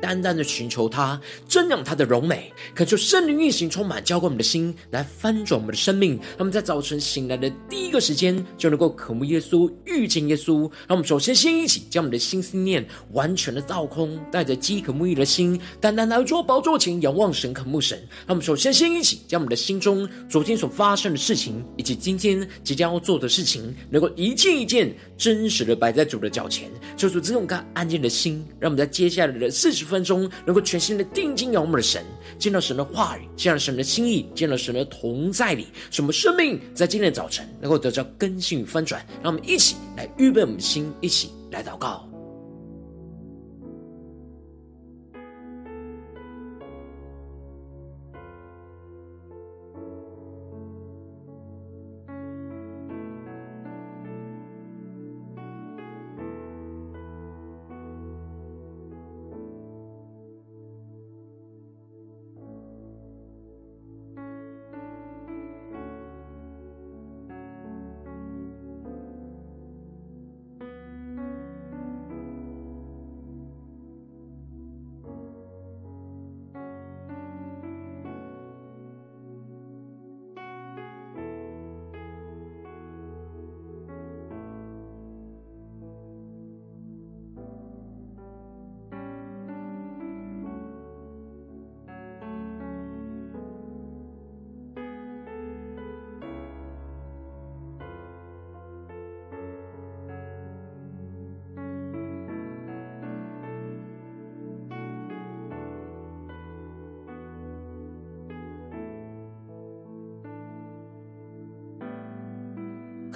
单单的寻求他，瞻仰他的荣美，恳求圣灵运行，充满浇灌我们的心，来翻转我们的生命。让我们在早晨醒来的第一个时间，就能够渴慕耶稣，遇见耶稣。让我们首先先一起将我们的心思念完全的倒空，带着饥渴沐浴的心，单单来到宝座前仰望神，渴慕神。让我们首先先一起将我们的心中昨天所发生的事情，以及今天即将要做的事情，能够一件一件真实的摆在主的脚前，求主这种干安静的心，让我们在接下来的四十分钟，能够全心的定睛仰望的神，见到神的话语，见到神的心意，见到神的同在里，什么生命在今天的早晨能够得到更新与翻转。让我们一起来预备我们的心，一起来祷告。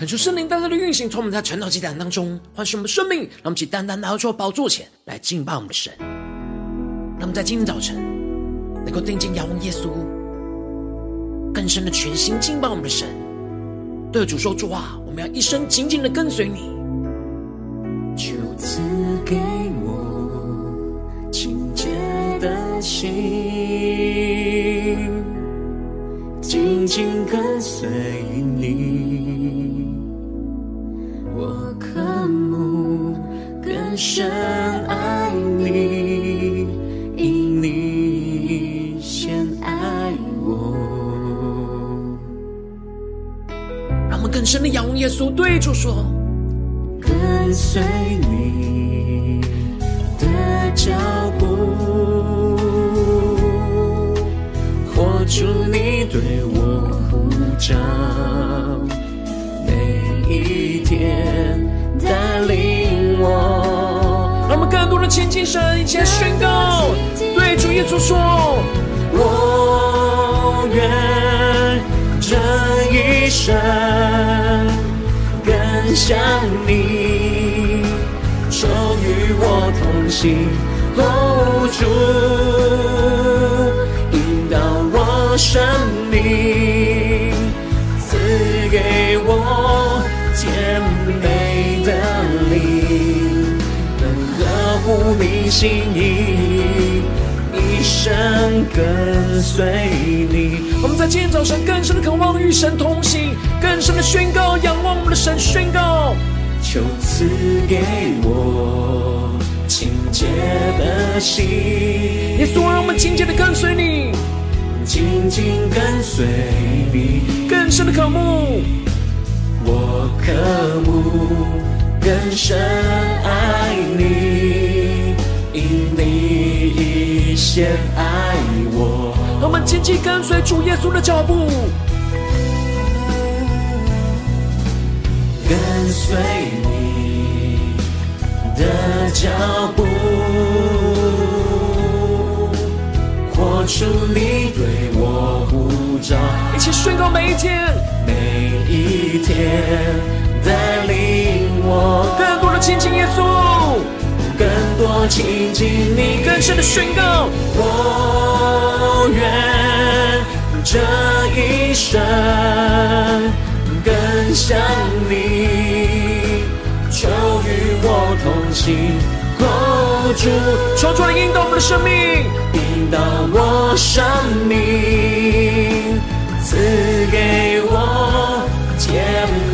恳求圣灵单单的运行，从我们在晨祷祭坛当中唤醒我们的生命，让我们起单单来到主宝座前来敬拜我们的神。让我们在今天早晨能够定睛仰望耶稣，更深的全心敬拜我们的神。对主说主啊，我们要一生紧紧的跟随你。就赐给我清洁的心，紧紧跟随深爱你，因你先爱我。让我们更深的仰望耶稣，对主说：跟随你的脚步，活出你对我呼召，亲近神，一起宣告，对主耶稣说：“我愿这一生更像你，求与我同行，主引导我生命，心意，一生跟随你。我们在今天早晨更深的渴望与神同行，更深的宣告，仰望我们的神，宣告。求赐给我清洁的心，耶稣，让我们紧紧的跟随你，紧紧跟随你，更深的渴慕，我渴慕更深爱你。因你先爱我，让我们紧紧跟随主耶稣的脚步，跟随你的脚步，活出你对我呼召，一起宣告每一天，每一天带领我。更多的亲近耶稣。我亲近你，更深的宣告，我愿这一生更像你，求与我同行。主，求主来引导我们的生命，引导我生命，赐给我甜蜜。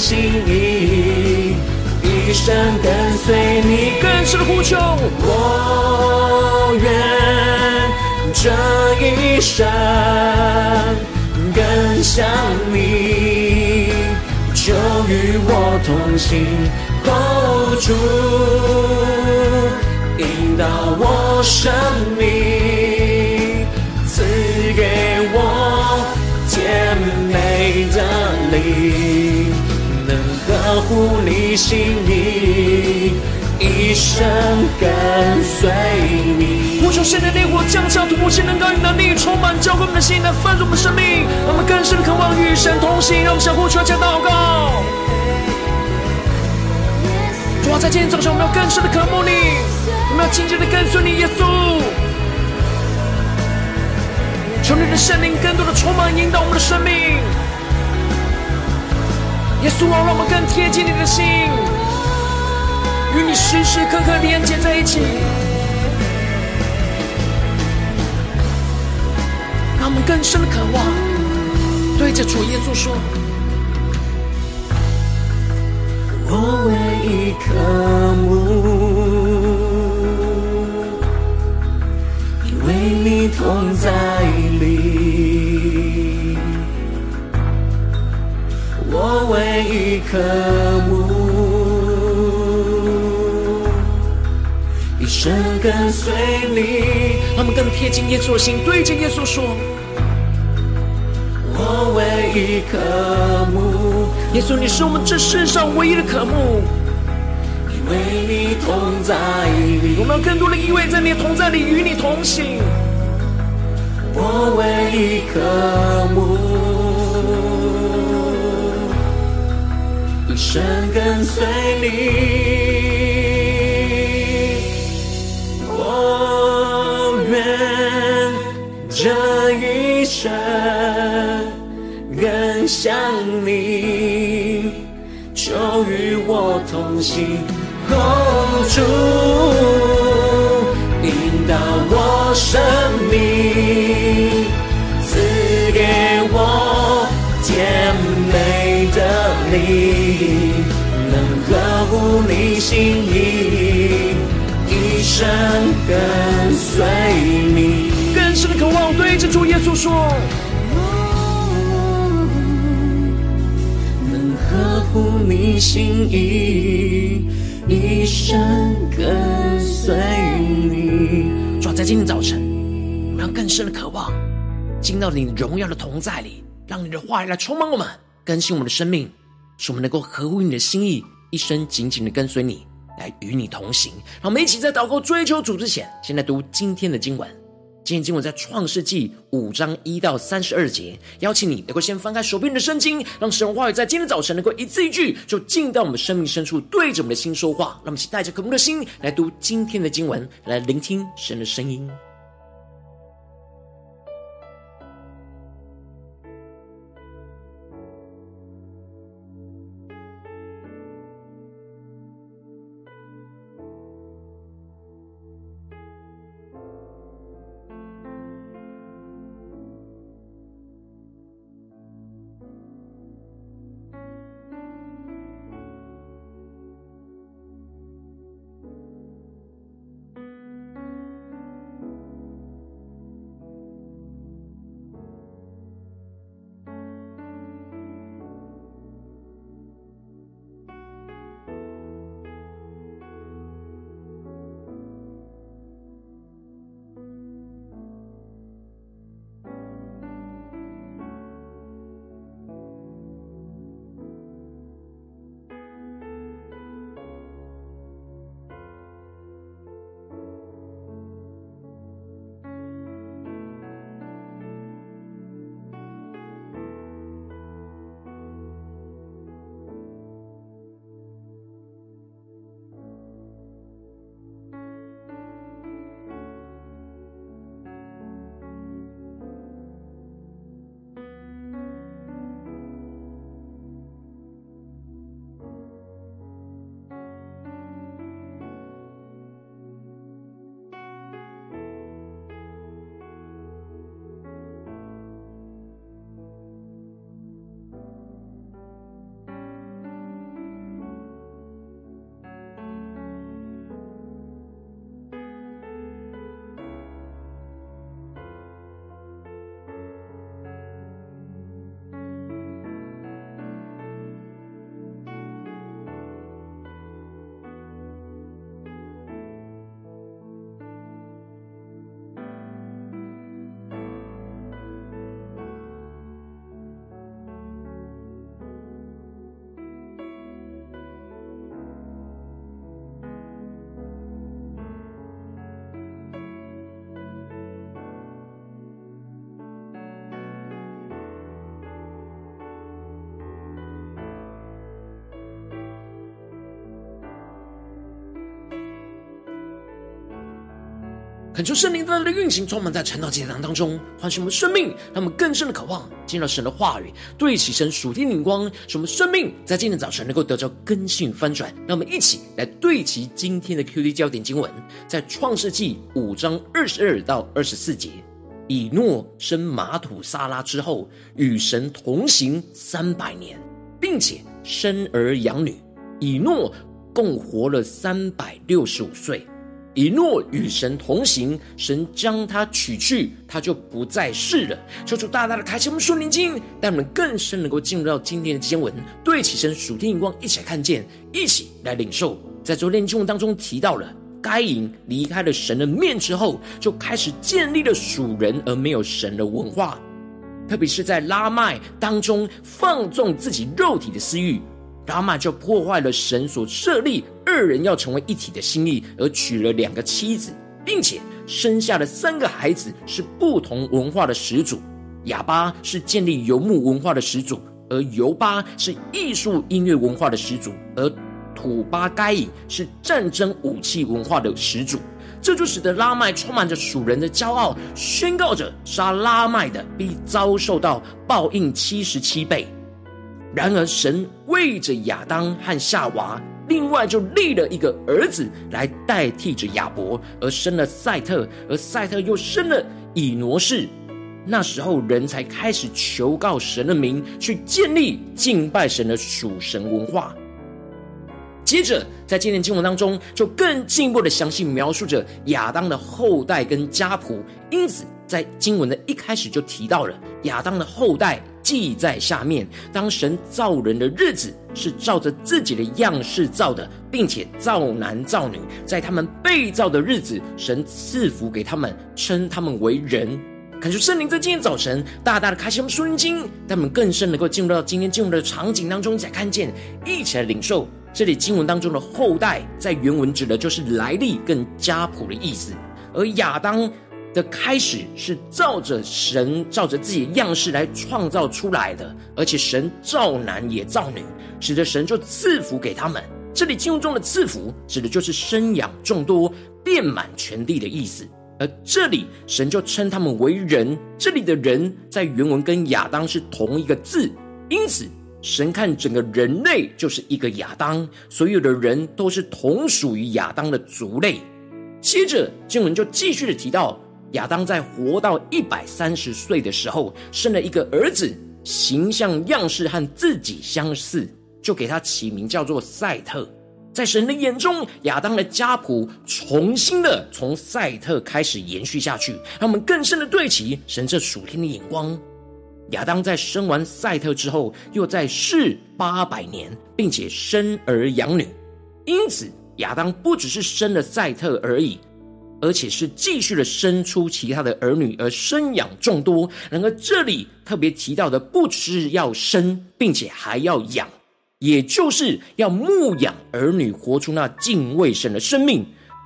心意一生跟随你。更深的呼求，我愿这一生更像你，就与我同行，哦，主引导我生命，赐给我甜美的灵，乎你心意。一生跟随你，呼求圣灵的烈火降下，突破性能高与能力，充满教会我们的心，来翻转我们的生命，让我们更深的渴望与神同行。让我们相互传讲祷告。主啊，在今天早上，我们要更深的渴慕你，我们要紧紧的跟随你，耶稣。求你的圣灵更多的充满引导我们的生命，耶稣啊，让我们更贴近你的心。与你时时刻刻连接在一起，让我们更深的渴望，对着主耶稣说：“我唯一渴慕，因为你同在。我唯一渴慕。”生跟随你，他们更贴近耶稣的心，对着耶稣说：“我唯一渴慕，耶稣，你是我们这世上唯一的渴慕，因为你同在里，我们要更多的依偎在你的同在里，与你同行。我唯一渴慕，一生跟随你。”我愿这一生更像你，就与我同行，共，主引导我生命，赐给我甜美的灵，能合乎你心意，一生跟随你。更深的渴望，对着主耶稣说：“能合乎你心意，一生跟随你。”主要在今天早晨，我们要更深的渴望，进到你荣耀的同在里，让你的话语来充满我们，更新我们的生命，使我们能够合乎你的心意，一生紧紧的跟随你，来与你同行。让我们一起在祷告追求主之前，先来读今天的经文。今天经文在创世纪五章一到三十二节，邀请你能够先翻开手边的圣经，让神话语在今天早晨能够一字一句就进到我们生命深处，对着我们的心说话。让我们带着渴慕的心来读今天的经文，来聆听神的声音。恳求圣灵在的运行，充满在晨祷祭坛当中，唤醒我们生命，让我们更深的渴望进入神的话语，对齐神属天灵光，使我们生命在今天早晨能够得到更新翻转。让我们一起来对齐今天的 QD 焦点经文，在创世纪五章二十二到二十四节。以诺生玛土撒拉之后，与神同行三百年，并且生儿养女。以诺共活了三百六十五岁。以诺与神同行，神将他取去，他就不再世了。求主大大的开启我们属灵经，带我们更深能够进入到今天的经文，对起神属天眼光，一起来看见，一起来领受。在昨天经文当中提到了。该隐离开了神的面之后，就开始建立了属人而没有神的文化，特别是在拉麦当中放纵自己肉体的私欲，拉麦就破坏了神所设立二人要成为一体的心意，而娶了两个妻子，并且生下了三个孩子是不同文化的始祖。亚巴是建立游牧文化的始祖，而尤巴是艺术音乐文化的始祖，而土巴该隐是战争武器文化的始祖，这就使得拉麦充满着属人的骄傲，宣告着杀拉麦的必遭受到报应七十七倍。然而，神为着亚当和夏娃，另外就立了一个儿子来代替着亚伯，而生了赛特，而赛特又生了以挪士。那时候，人才开始求告神的名，去建立敬拜神的属神文化。接着，在今天经文当中，就更进一步的详细描述着亚当的后代跟家谱。因此，在经文的一开始就提到了亚当的后代记在下面。当神造人的日子，是照着自己的样式造的，并且造男造女。在他们被造的日子，神赐福给他们，称他们为人。感谢圣灵在今天早晨大大的开启我们属灵经，他们更深能够进入到今天经文的场景当中，才看见，一起来领受。这里经文当中的后代，在原文指的就是来历跟家谱的意思。而亚当的开始是照着神照着自己的样式来创造出来的，而且神造男也造女，使得神就赐福给他们。这里经文中的赐福，指的就是生养众多、遍满全地的意思。而这里神就称他们为人，这里的人在原文跟亚当是同一个字，因此。神看整个人类就是一个亚当，所有的人都是同属于亚当的族类。接着经文就继续的提到，亚当在活到一百三十岁的时候，生了一个儿子，形象样式和自己相似，就给他起名叫做赛特。在神的眼中，亚当的家谱重新的从赛特开始延续下去，让我们更深的对齐神这属天的眼光。亚当在生完赛特之后，又在世八百年，并且生儿养女。因此，亚当不只是生了赛特而已，而且是继续的生出其他的儿女，而生养众多。然而，这里特别提到的，不只是要生，并且还要养，也就是要牧养儿女，活出那敬畏神的生命。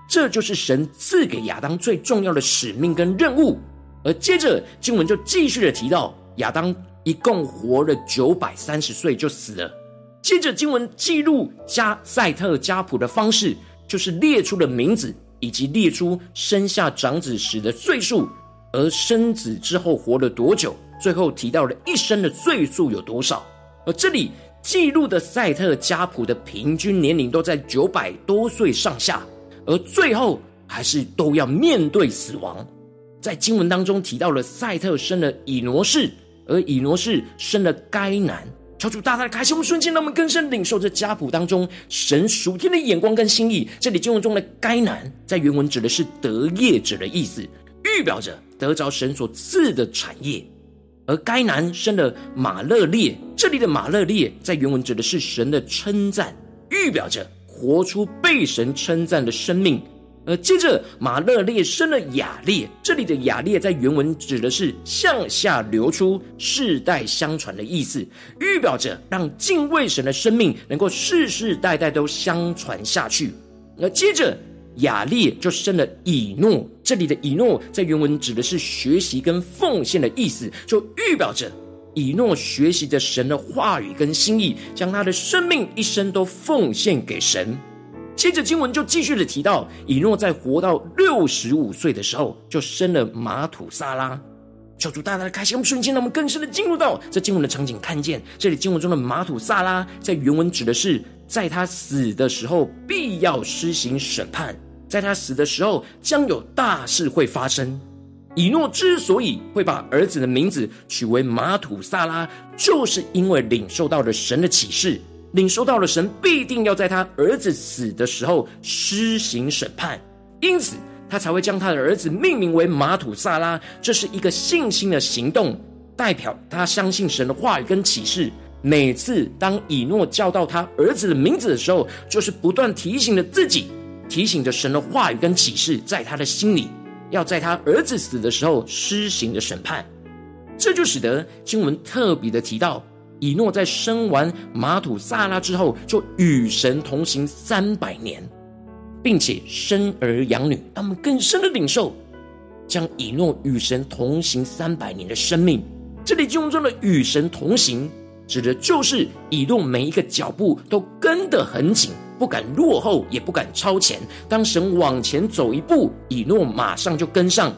这就是神赐给亚当最重要的使命跟任务。而接着经文就继续的提到。亚当一共活了九百三十岁就死了。接着经文记录加赛特家谱的方式，就是列出了名字，以及列出生下长子时的岁数，而生子之后活了多久，最后提到了一生的岁数有多少。而这里记录的赛特家谱的平均年龄都在九百多岁上下，而最后还是都要面对死亡。在经文当中提到了赛特生了以挪士。而以挪士生了该南，求主大大的开启我们瞬间，让我们更深领受这家谱当中神属天的眼光跟心意。这里经文中的该南，在原文指的是得业者的意思，预表着得着神所赐的产业。而该南生的马勒列，这里的马勒列在原文指的是神的称赞，预表着活出被神称赞的生命。而接着，马勒列生了雅列，这里的雅列在原文指的是向下流出、世代相传的意思，预表着让敬畏神的生命能够世世代代都相传下去。而接着，雅列就生了以诺，这里的以诺在原文指的是学习跟奉献的意思，就预表着以诺学习着神的话语跟心意，将他的生命一生都奉献给神。接着经文就继续的提到，以诺在活到六十五岁的时候，就生了马土撒拉。求主大大的开心，我们瞬间让我们更深的进入到这经文的场景，看见这里经文中的马土撒拉，在原文指的是在他死的时候必要施行审判，在他死的时候将有大事会发生。以诺之所以会把儿子的名字取为马土撒拉，就是因为领受到了神的启示，领受到了神必定要在他儿子死的时候施行审判，因此他才会将他的儿子命名为马土撒拉。这是一个信心的行动，代表他相信神的话语跟启示。每次当以诺叫到他儿子的名字的时候，就是不断提醒着自己，提醒着神的话语跟启示在他的心里。要在他儿子死的时候施行的审判，这就使得经文特别的提到，以诺在生完玛土撒拉之后，就与神同行三百年，并且生儿养女。让我们更深的领受，将以诺与神同行三百年的生命。这里经文中的与神同行，指的就是以诺每一个脚步都跟得很紧。不敢落后，也不敢超前。当神往前走一步，以诺马上就跟上；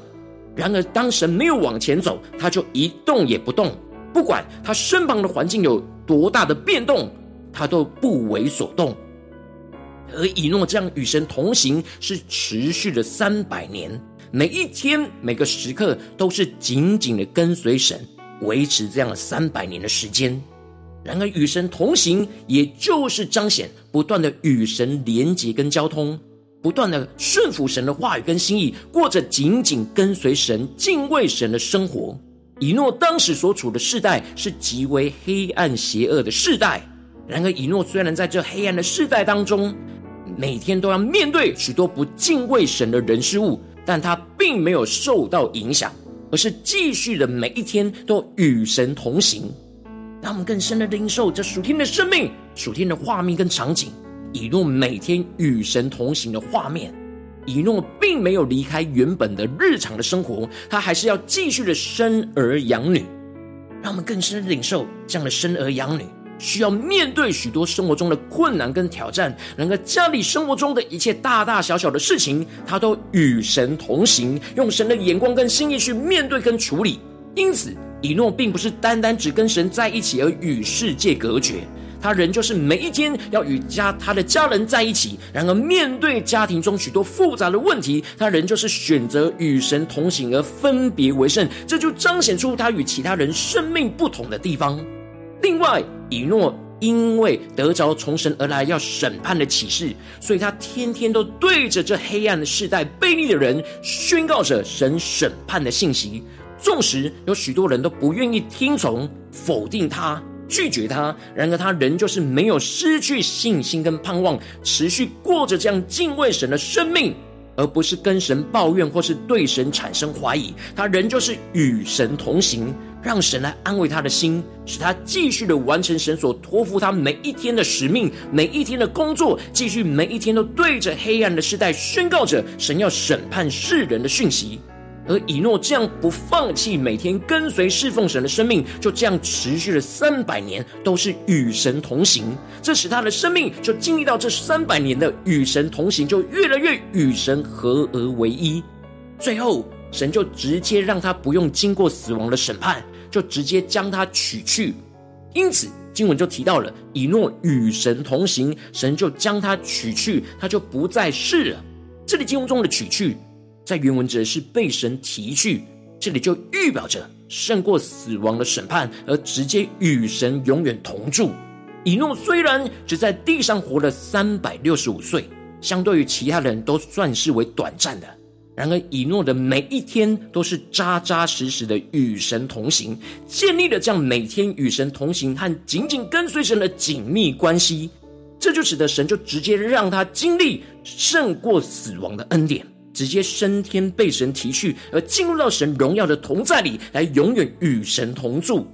然而，当神没有往前走，他就一动也不动。不管他身旁的环境有多大的变动，他都不为所动。而以诺这样与神同行，是持续了三百年，每一天、每个时刻都是紧紧的跟随神，维持这样三百年的时间。然而，与神同行，也就是彰显不断的与神连结跟交通，不断的顺服神的话语跟心意，过着紧紧跟随神、敬畏神的生活。以诺当时所处的世代是极为黑暗邪恶的世代。然而，以诺虽然在这黑暗的世代当中，每天都要面对许多不敬畏神的人事物，但他并没有受到影响，而是继续的每一天都与神同行。让我们更深的领受这属天的生命、属天的画面跟场景。以诺每天与神同行的画面，以诺并没有离开原本的日常的生活，他还是要继续的生儿养女。让我们更深领受这样的生儿养女，需要面对许多生活中的困难跟挑战。然而家里生活中的一切大大小小的事情，他都与神同行，用神的眼光跟心意去面对跟处理。因此。以诺并不是单单只跟神在一起而与世界隔绝，他仍旧是每一天要与家他的家人在一起。然而，面对家庭中许多复杂的问题，他仍旧是选择与神同行而分别为圣。这就彰显出他与其他人生命不同的地方。另外，以诺因为得着从神而来要审判的启示，所以他天天都对着这黑暗的世代、悖逆的人宣告着神审判的信息。纵使有许多人都不愿意听从、否定他、拒绝他，然而他仍旧是没有失去信心跟盼望，持续过着这样敬畏神的生命，而不是跟神抱怨或是对神产生怀疑。他仍旧是与神同行，让神来安慰他的心，使他继续的完成神所托付他每一天的使命、每一天的工作，继续每一天都对着黑暗的世代宣告着神要审判世人的讯息。而以诺这样不放弃每天跟随侍奉神的生命，就这样持续了三百年，都是与神同行。这使他的生命就经历到这三百年的与神同行，就越来越与神合而为一。最后，神就直接让他不用经过死亡的审判，就直接将他取去。因此，经文就提到了以诺与神同行，神就将他取去，他就不再是了。这里经文中的取去。在原文指的是被神提去，这里就预表着胜过死亡的审判，而直接与神永远同住。以诺虽然只在地上活了三百六十五岁，相对于其他人都算是为短暂的，然而以诺的每一天都是扎扎实实的与神同行，建立了这样每天与神同行和紧紧跟随神的紧密关系，这就使得神就直接让他经历胜过死亡的恩典。直接升天被神提去，而进入到神荣耀的同在里，来永远与神同住。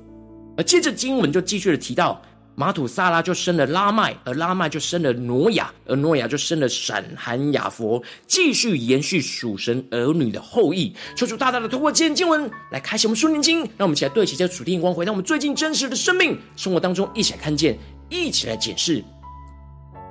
而接着经文就继续的提到，玛土撒拉就生了拉麦，而拉麦就生了挪亚，而挪亚就生了闪、含、雅弗，继续延续属神儿女的后裔。求主大大的透过今天经文来开启我们属灵经，让我们一起来对齐这属天光，回到我们最近真实的生命生活当中，一起来看见，一起来检视。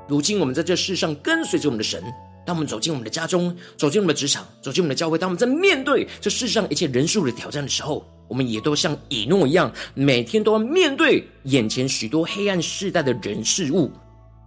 如今我们在这世上跟随着我们的神，当我们走进我们的家中，走进我们的职场，走进我们的教会，当我们在面对这世上一切人数的挑战的时候，我们也都像以诺一样，每天都要面对眼前许多黑暗世代的人事物。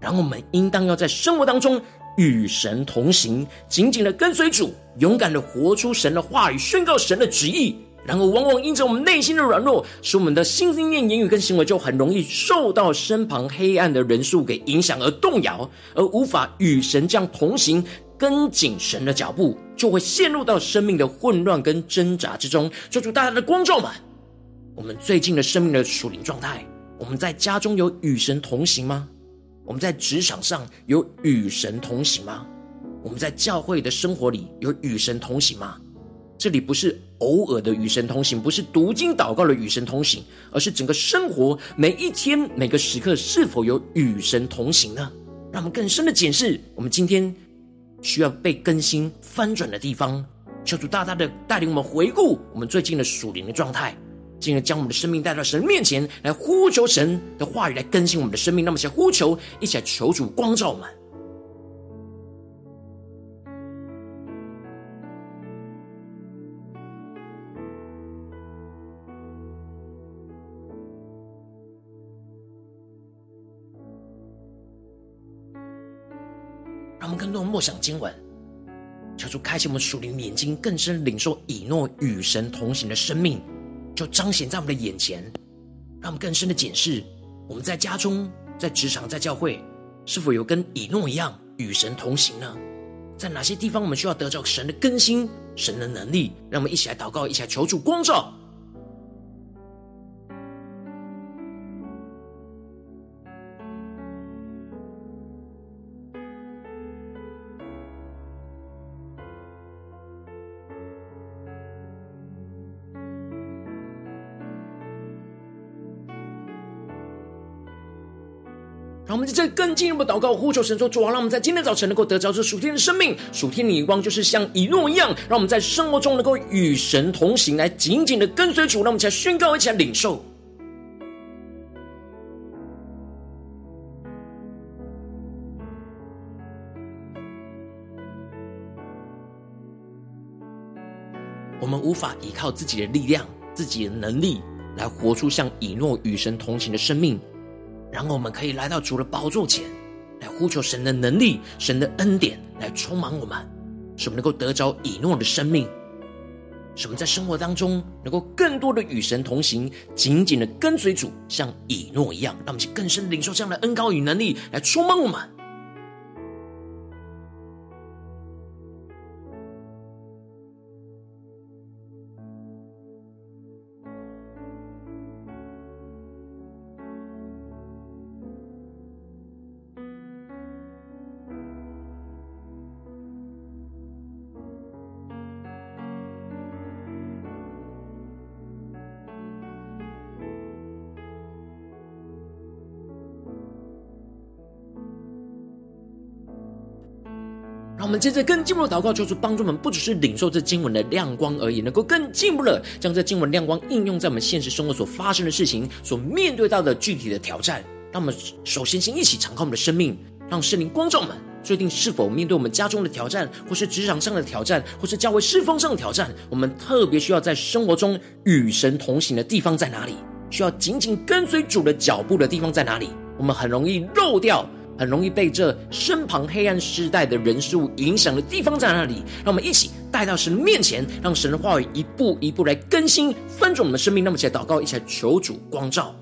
然后我们应当要在生活当中与神同行，紧紧的跟随主，勇敢的活出神的话语，宣告神的旨意。然后往往因着我们内心的软弱，使我们的心、思念、言语跟行为就很容易受到身旁黑暗的人数给影响而动摇，而无法与神这样同行。跟紧神的脚步，就会陷入到生命的混乱跟挣扎之中。求主大家的光照们，我们最近的生命的属灵状态，我们在家中有与神同行吗？我们在职场上有与神同行吗？我们在教会的生活里有与神同行吗？这里不是偶尔的与神同行，不是读经祷告的与神同行，而是整个生活每一天每个时刻是否有与神同行呢？让我们更深的检视我们今天。需要被更新翻转的地方，求主大大的带领我们回顾我们最近的属灵的状态，进而将我们的生命带到神面前来呼求神的话语来更新我们的生命。那么，先呼求，一起来求主光照我们。让我们更多的默想经文，求主开启我们属灵眼睛，更深领受以诺与神同行的生命，就彰显在我们的眼前。让我们更深的检视，我们在家中、在职场、在教会，是否有跟以诺一样与神同行呢？在哪些地方我们需要得着神的更新、神的能力？让我们一起来祷告，一起来求主光照。让我们在更进一步祷告，呼求神说：“主啊，让我们在今天早晨能够得着这属天的生命，属天的眼光，就是像以诺一样，让我们在生活中能够与神同行，来紧紧的跟随主。让我们一起来宣告，一起来领受。我们无法依靠自己的力量、自己的能力来活出像以诺与神同行的生命。”然后我们可以来到主的宝座前，来呼求神的能力、神的恩典来充满我们，使我们能够得着以诺的生命，使我们在生活当中能够更多的与神同行，紧紧的跟随主，像以诺一样，让我们去更深领受这样的恩膏与能力来充满我们。们接着更进一步的祷告，求主帮助我们，不只是领受这经文的亮光而已，能够更进一步的将这经文亮光应用在我们现实生活所发生的事情、所面对到的具体的挑战。让我们首先先一起敞开我们的生命，让圣灵光照我们，确定是否面对我们家中的挑战，或是职场上的挑战，或是教会侍奉上的挑战，我们特别需要在生活中与神同行的地方在哪里？需要紧紧跟随主的脚步的地方在哪里？我们很容易漏掉。很容易被这身旁黑暗世代的人事物影响的地方在哪里？让我们一起带到神面前，让神的话语一步一步来更新翻转我们的生命。那么，一起来祷告，一起来求主光照。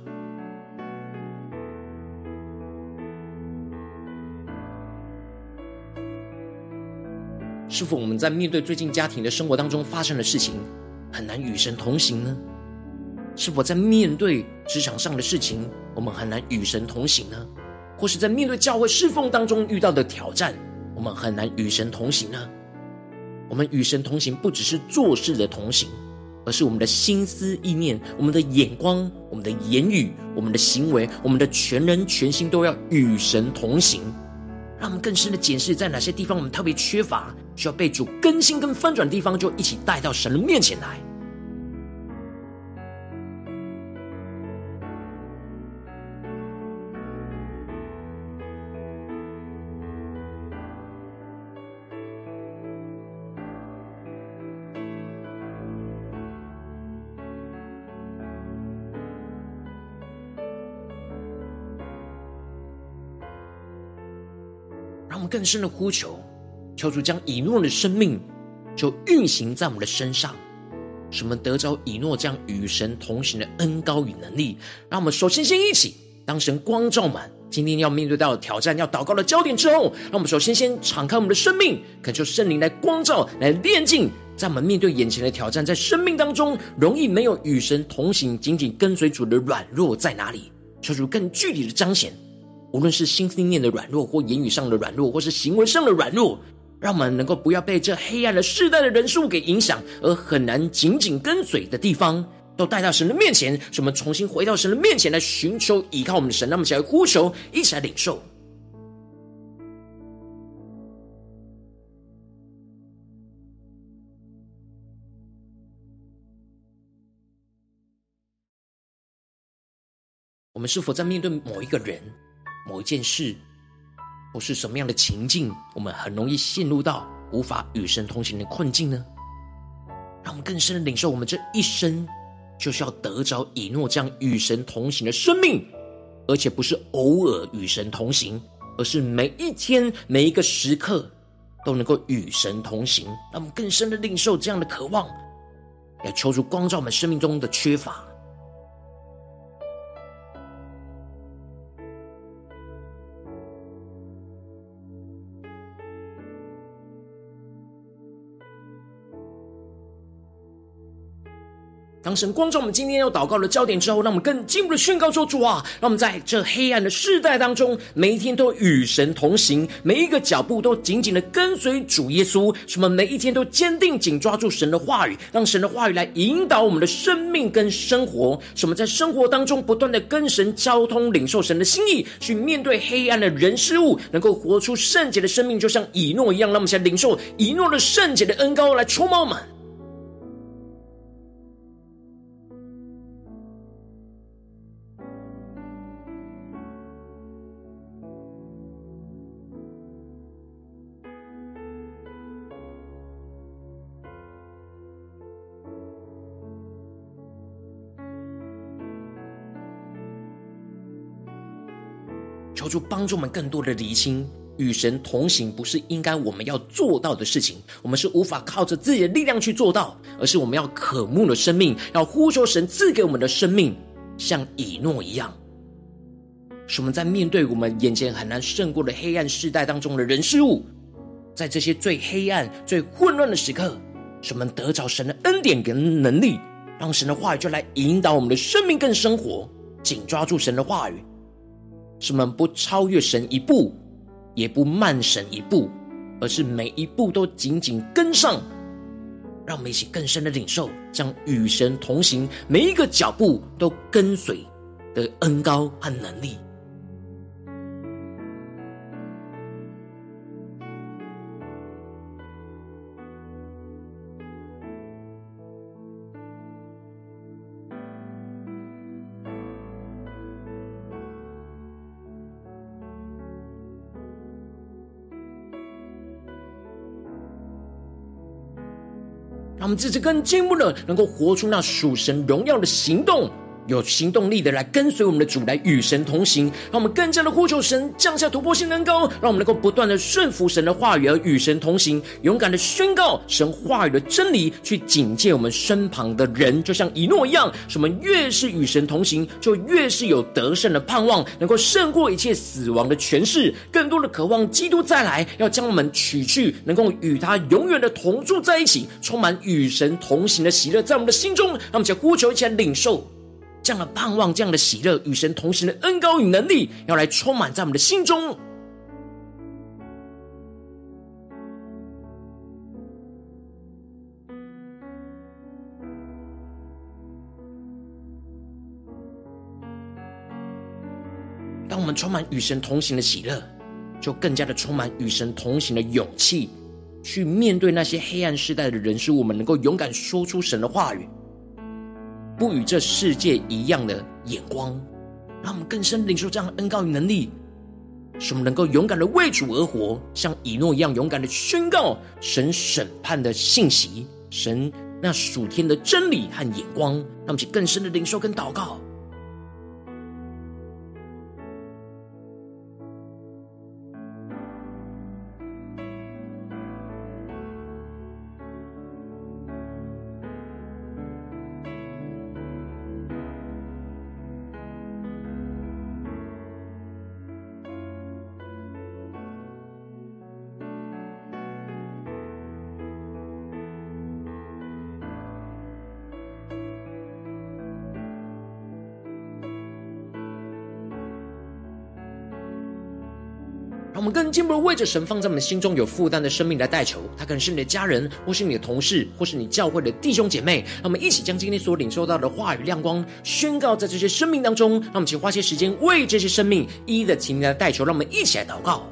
是否我们在面对最近家庭的生活当中发生的事情，很难与神同行呢？是否在面对职场上的事情，我们很难与神同行呢？或是在面对教会侍奉当中遇到的挑战，我们很难与神同行呢？我们与神同行，不只是做事的同行，而是我们的心思意念、我们的眼光、我们的言语、我们的行为、我们的全人全心都要与神同行。让我们更深的检视，在哪些地方我们特别缺乏，需要被主更新跟翻转的地方，就一起带到神的面前来。更深的呼求，求主将以诺的生命就运行在我们的身上，使我们得着以诺这样与神同行的恩膏与能力。让我们首先先一起，当神光照满今天要面对到挑战、要祷告的焦点之后，让我们首先先敞开我们的生命，恳求圣灵来光照、来炼净，在我们面对眼前的挑战，在生命当中容易没有与神同行、紧紧跟随主的软弱在哪里？求主更具体的彰显。无论是心思念的软弱，或言语上的软弱，或是行为上的软弱，让我们能够不要被这黑暗的世代的人数给影响，而很难紧紧跟随的地方，都带到神的面前，使我们重新回到神的面前来寻求依靠我们的神。那么，起来呼求，一起来领受。我们是否在面对某一个人？某一件事，或是什么样的情境，我们很容易陷入到无法与神同行的困境呢？让我们更深的领受，我们这一生就是要得着以诺这样与神同行的生命，而且不是偶尔与神同行，而是每一天每一个时刻都能够与神同行。让我们更深的领受这样的渴望，要求主光照我们生命中的缺乏。神光照我们今天要祷告的焦点之后，让我们更进一步的宣告说：“主啊，让我们在这黑暗的世代当中，每一天都与神同行，每一个脚步都紧紧的跟随主耶稣。什么每一天都坚定紧抓住神的话语，让神的话语来引导我们的生命跟生活。什么在生活当中不断的跟神交通，领受神的心意，去面对黑暗的人事物，能够活出圣洁的生命，就像以诺一样。让我们先领受以诺的圣洁的恩膏来充满我们。”主帮助我们更多的厘清，与神同行不是应该我们要做到的事情，我们是无法靠着自己的力量去做到，而是我们要渴慕的生命，要呼求神赐给我们的生命，像以诺一样，使我们在面对我们眼前很难胜过的黑暗世代当中的人事物，在这些最黑暗、最混乱的时刻，使我们得着神的恩典跟能力，让神的话语就来引导我们的生命跟生活，紧抓住神的话语。使们不超越神一步，也不慢神一步，而是每一步都紧紧跟上。让我们一起更深的领受，将与神同行，每一个脚步都跟随的恩高和能力。让我们自己更进一步的，能够活出那属神荣耀的行动。有行动力的来跟随我们的主，来与神同行，让我们更加的呼求神降下突破性能高，让我们能够不断的顺服神的话语而与神同行，勇敢的宣告神话语的真理，去警戒我们身旁的人，就像以诺一样，使我们越是与神同行，就越是有得胜的盼望，能够胜过一切死亡的权势，更多的渴望基督再来，要将我们取去，能够与他永远的同住在一起，充满与神同行的喜乐在我们的心中，让我们一起呼求，一起来领受。这样的盼望，这样的喜乐，与神同行的恩高与能力，要来充满在我们的心中。当我们充满与神同行的喜乐，就更加的充满与神同行的勇气，去面对那些黑暗世代的人事物，我们能够勇敢说出神的话语。不与这世界一样的眼光，让我们更深领受这样的恩告与能力，使我们能够勇敢的为主而活，像以诺一样勇敢的宣告神审判的信息，神那属天的真理和眼光，让我们去更深的领受跟祷告。进一步为着神放在我们心中有负担的生命来代求。他可能是你的家人，或是你的同事，或是你教会的弟兄姐妹。让我们一起将今天所领受到的话语亮光宣告在这些生命当中。让我们请花些时间为这些生命一一的提名来代求。让我们一起来祷告。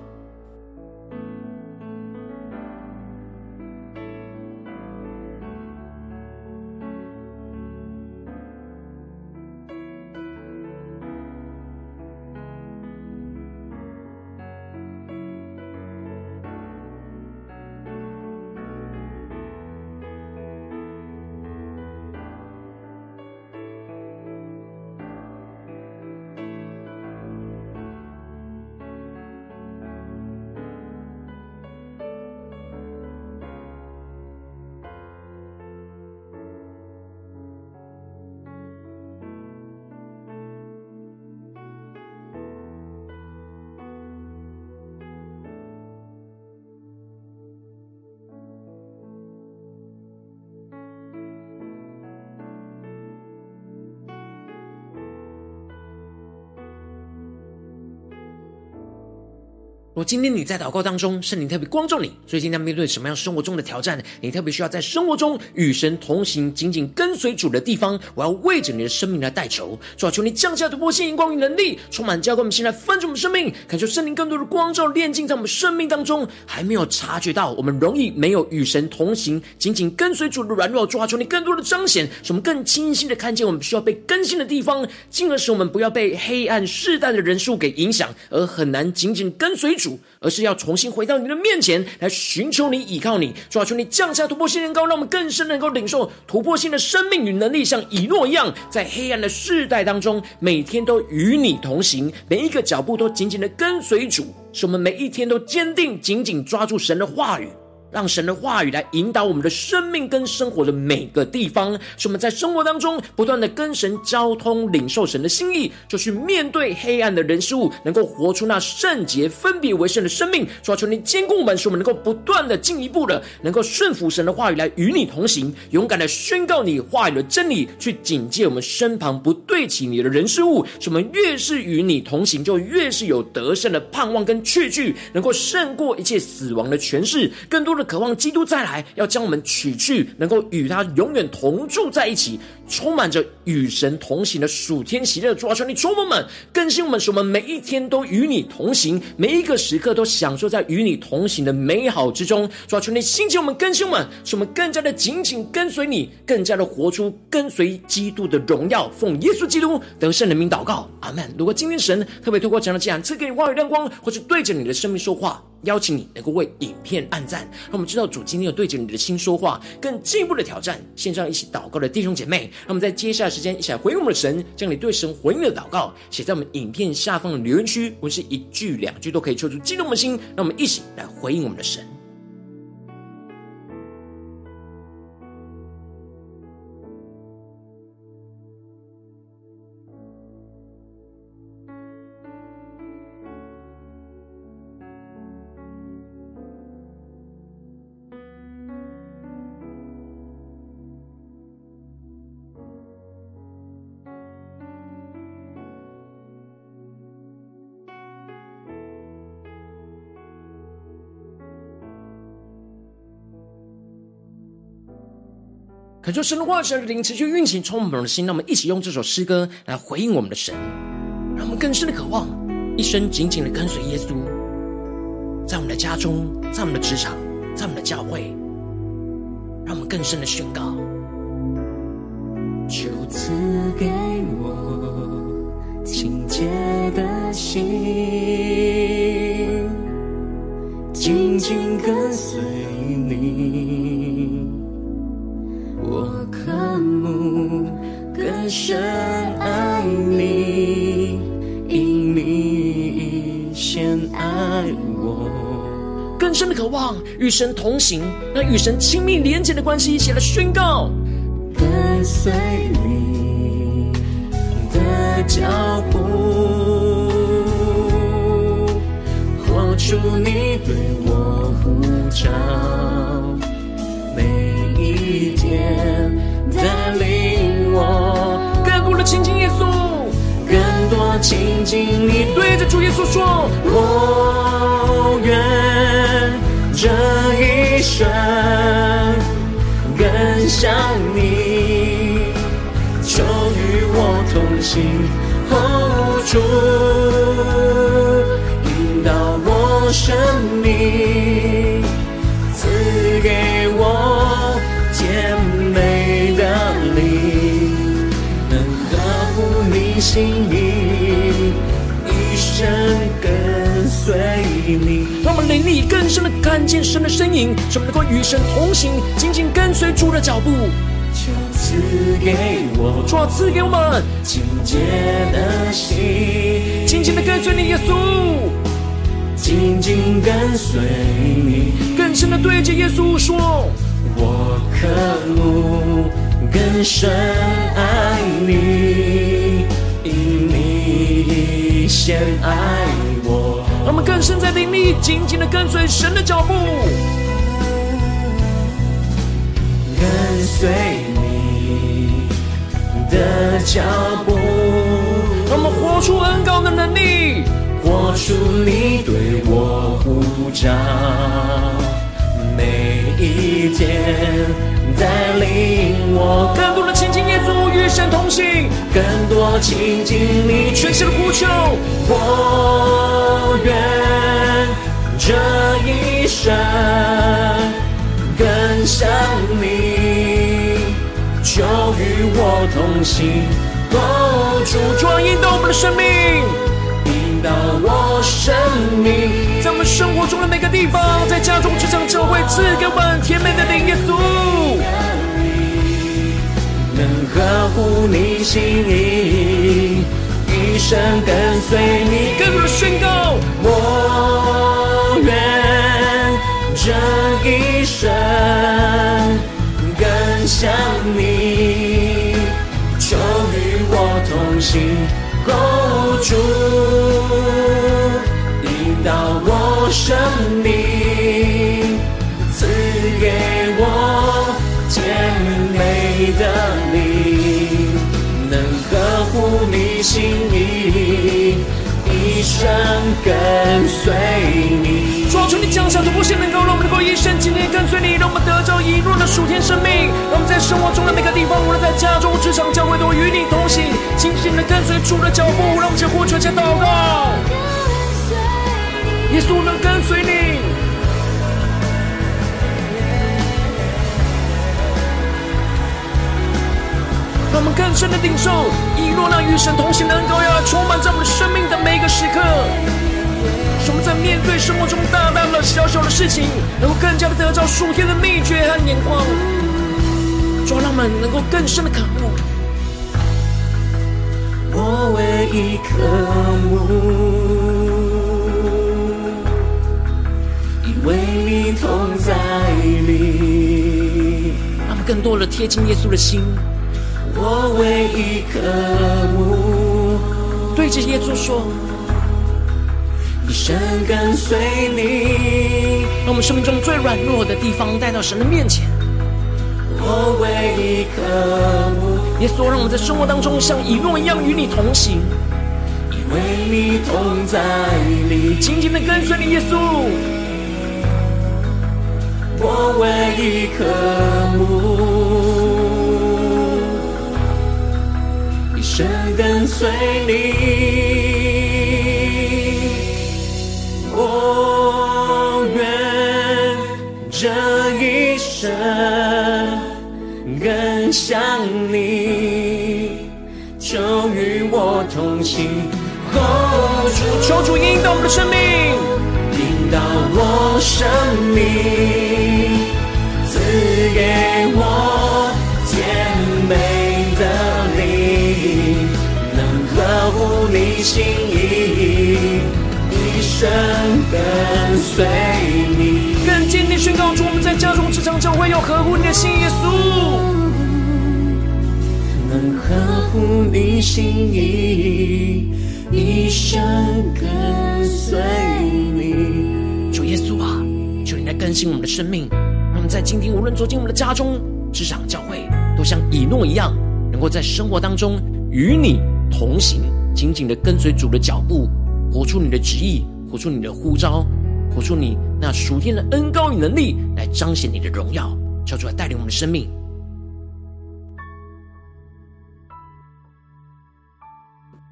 今天你在祷告当中，圣灵特别光照你，最近在面对什么样生活中的挑战？你特别需要在生活中与神同行，紧紧跟随主的地方，我要为着你的生命来代求。主啊，求你降下突破性、荧光与能力，充满教灌我们，现在翻转我们生命，感受圣灵更多的光照、炼净在我们生命当中。还没有察觉到我们容易没有与神同行，紧紧跟随主的软弱。主啊，求你更多的彰显，使我们更清晰的看见我们需要被更新的地方，进而使我们不要被黑暗世代的人数给影响，而很难紧紧跟随。主，而是要重新回到你的面前来寻求你、依靠你。抓住，你降下突破性恩膏，让我们更深能够领受突破性的生命与能力，像以诺一样，在黑暗的世代当中，每天都与你同行，每一个脚步都紧紧的跟随主，使我们每一天都坚定紧紧抓住神的话语。让神的话语来引导我们的生命跟生活的每个地方，使我们在生活当中不断的跟神交通，领受神的心意，就去面对黑暗的人事物，能够活出那圣洁分别为圣的生命。主啊，求你坚固我们，使我们能够不断的进一步的，能够顺服神的话语来与你同行，勇敢的宣告你话语的真理，去警戒我们身旁不对齐你的人事物。使我们越是与你同行，就越是有得胜的盼望跟确据，能够胜过一切死亡的权势，更多的。渴望基督再来，要将我们取去，能够与他永远同住在一起，充满着与神同行的属天喜乐。主啊，求你充满们，更新我们，使我们每一天都与你同行，每一个时刻都享受在与你同行的美好之中。主啊，求你兴起我们，更新我们，使我们更加的紧紧跟随你，更加的活出跟随基督的荣耀。奉耶稣基督得胜人名祷告，阿门。如果今天神特别透过这样的讲赐给你话语亮光，或是对着你的生命说话，邀请你能够为影片按赞，让我们知道主今天有对着你的心说话，更进一步的挑战。线上一起祷告的弟兄姐妹，让我们在接下来时间一起来回应我们的神，将你对神回应的祷告写在我们影片下方的留言区，不是一句两句都可以抽出激动的心，让我们一起来回应我们的神。恳求神的话、神的灵持续运行，充满我们的心。让我们一起用这首诗歌来回应我们的神，让我们更深的渴望，一生紧紧的跟随耶稣，在我们的家中，在我们的职场，在我们的教会，让我们更深的宣告：就赐给我清洁的心，紧紧跟随深爱你，因你先爱我，更深的渴望与神同行，那与神亲密连结的关系，一起来宣告，跟随你的脚步，活出你对我呼召，每一天带领我。亲近耶稣，更多亲近你，对着主耶稣说：我神的身影，使我们能够与神同行，紧紧跟随主的脚步。求赐给我，主啊，赐给我们清洁的心，紧紧的跟随你，耶稣，紧紧跟随你，更深的对着耶稣说：我渴慕更深爱你，因你先爱我。让我们更深在灵里，紧紧的跟随神的脚步。跟随你的脚步，让我们活出恩膏的能力，活出你对我呼召，每一天带领我更多的亲近耶稣，与神同行，更多亲近你，全心的呼求。我愿这一生。更像你，就与我同行，共主转引导我们的生命，引导我生命，在我们生活中的每个地方，在家中、职场、教会，赐给我们甜美的灵，耶稣，能呵护你心意，一生跟随你，更多宣告，我愿这一生更。像你，就与我同行，hold 住，到我生命，赐给我甜美的你，能呵护你心意，一生跟随你。主啊，求你降下突破性，能够让我们能够一生紧紧跟随你，让我们得着以诺的属天生命。让我们在生活中的每个地方，无论在家中、职场、教会，都与你同行，紧紧的跟随主的脚步。让我们先呼求，先祷告。耶稣能跟随你，让我们更深的领受以诺那与神同行的恩膏，要充满在我们生命的每一个时刻。使我们在面对生活中大大的、小小的事情，能够更加的得到属天的秘诀和眼光，主让我们能够更深的渴慕。我唯一渴慕，为你同在里，让我们更多的贴近耶稣的心。我唯一渴慕，对着耶稣说。一生跟随你，让我们生命中最软弱的地方带到神的面前。我唯一渴慕，耶稣，让我们在生活当中像以诺一样与你同行，因为你同在里，紧紧的跟随你，耶稣。我唯一渴慕，一生跟随你。我愿这一生更像你，求与我同行。主，求主引导我们的生命，引导我生命，乎你心意。一生跟随你，更坚定宣告出我们在家中、职场、教会要合乎你的心，耶稣，能合乎你心意，一生跟随你。主耶稣啊，求你来更新我们的生命，让我们在今天无论走进我们的家中、职场、教会，都像以诺一样，能够在生活当中与你同行，紧紧的跟随主的脚步，活出你的旨意。活出你的呼召，活出你那属天的恩高与能力，来彰显你的荣耀，叫主来带领我们的生命。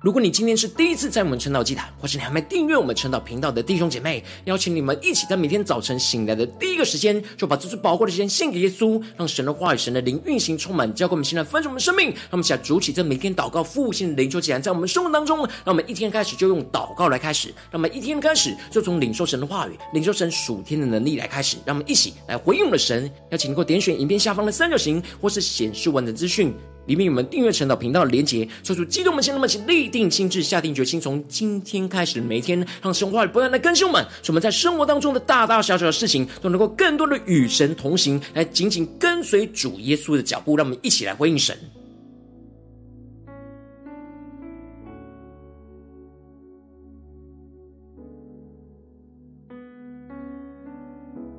如果你今天是第一次在我们晨祷祭坛，或是你还没订阅我们晨祷频道的弟兄姐妹，邀请你们一起在每天早晨醒来的第一个时间，就把这最宝贵的时间献给耶稣，让神的话语、神的灵运行充满，交给我们现在丰盛我们生命。让我们一起来主起这每天祷告复兴的灵修祭坛，在我们生活当中，让我们一天开始就用祷告来开始，让我们一天开始就从领受神的话语、领受神属天的能力来开始，让我们一起来回应我们的神。邀请你给我点选影片下方的三角形，或是显示文的资讯。里面有我们订阅晨祷频道的连结，说出激动我们心，那么请立定心智，下定决心，从今天开始每天，让神话语不断的更新我们，使我们在生活当中的大大小小的事情，都能够更多的与神同行，来紧紧跟随主耶稣的脚步，让我们一起来回应神。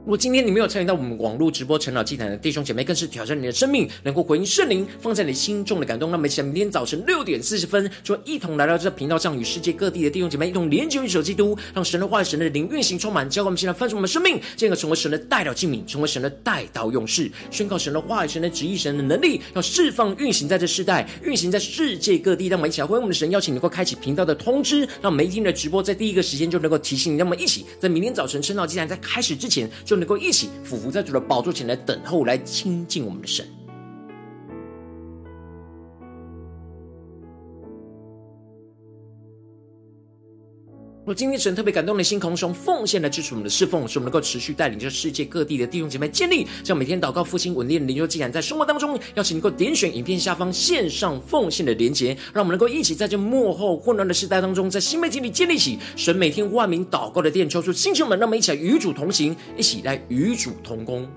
如果今天你没有参与到我们网络直播晨祷祭坛的弟兄姐妹，更是挑战你的生命，能够回应圣灵放在你心中的感动。那么，想明天早晨六点四十分，就一同来到这频道上，与世界各地的弟兄姐妹一同连接于主基督，让神的话语、神的灵运行充满，教灌我们现在翻转我们的生命，进而成为神的代表器皿，成为神的代祷勇士，宣告神的话语、神的旨意、神的能力，要释放运行在这世代，运行在世界各地。让我们一起来回应我们的神，邀请能够开启频道的通知，让每一天的直播在第一个时间就能够提醒你。那么一起在明天早晨晨祷祭坛在开始之前就。能够一起俯伏在主的宝座前来等候，来亲近我们的神。我今天神特别感动的心，空中奉献来支持我们的侍奉，使我们能够持续带领着世界各地的弟兄姐妹建立，这样每天祷告复兴稳定的灵修既然，在生活当中，邀请能够点选影片下方线上奉献的连结，让我们能够一起在这幕后混乱的时代当中，在新媒体里建立起神每天万名祷告的殿，抽出星球们，让我们一起来与主同行，一起来与主同工。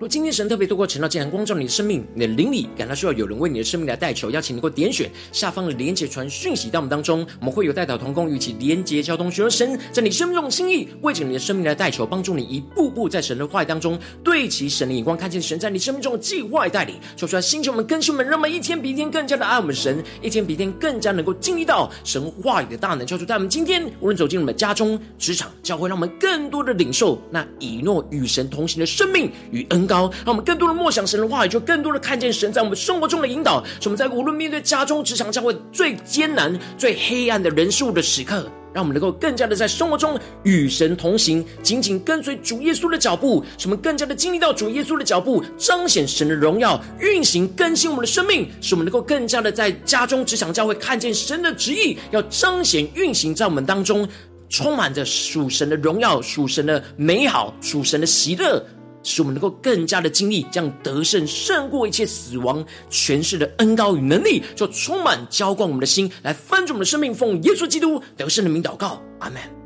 若今天神特别透过晨祷祭坛光照你的生命，你的灵里感到需要有人为你的生命来代求，邀请你能够点选下方的连结传讯息到我们当中，我们会有代导同工与其连结交通，寻求神在你生命中的心意，为着你的生命来代求，帮助你一步步在神的话语当中对齐神的眼光，看见神在你生命中的计划带领，说出来，星球们、更新们，让我们一天比一天更加的爱我们神，一天比一天更加能够经历到神话语的大能，叫出在我们今天无论走进我们的家中、职场、教会，让我们更多的领受那以诺与神同行的生命与恩。高，让我们更多的默想神的话语，就更多的看见神在我们生活中的引导。使我们在无论面对家中、职场、教会最艰难、最黑暗的人数的时刻，让我们能够更加的在生活中与神同行，紧紧跟随主耶稣的脚步。使我们更加的经历到主耶稣的脚步，彰显神的荣耀，运行更新我们的生命。使我们能够更加的在家中、职场、教会看见神的旨意，要彰显运行在我们当中，充满着属神的荣耀、属神的美好、属神的喜乐。使我们能够更加的经历，将得胜胜过一切死亡权势的恩高与能力，就充满浇灌我们的心，来翻转我们的生命。奉耶稣基督得胜的名祷告，阿门。